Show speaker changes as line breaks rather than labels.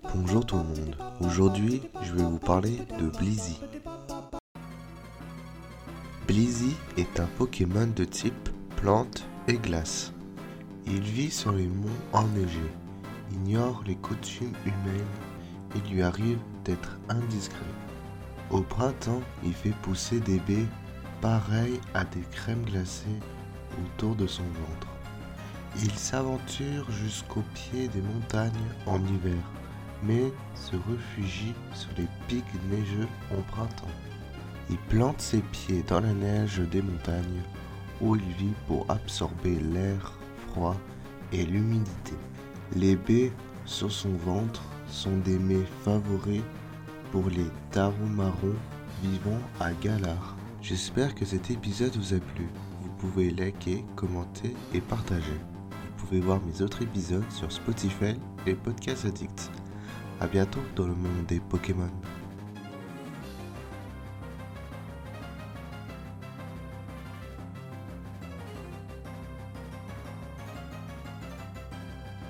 Bonjour tout le monde, aujourd'hui je vais vous parler de Blizzy. Blizzy est un Pokémon de type plante et glace. Il vit sur les monts enneigés, ignore les coutumes humaines et lui arrive d'être indiscret. Au printemps, il fait pousser des baies pareilles à des crèmes glacées autour de son ventre. Il s'aventure jusqu'au pied des montagnes en hiver, mais se réfugie sur les pics neigeux en printemps. Il plante ses pieds dans la neige des montagnes où il vit pour absorber l'air froid et l'humidité. Les baies sur son ventre sont des mets favoris pour les tarots vivant à Galar. J'espère que cet épisode vous a plu. Vous pouvez liker, commenter et partager. Vous pouvez voir mes autres épisodes sur Spotify et Podcast Addict. A bientôt dans le monde des Pokémon.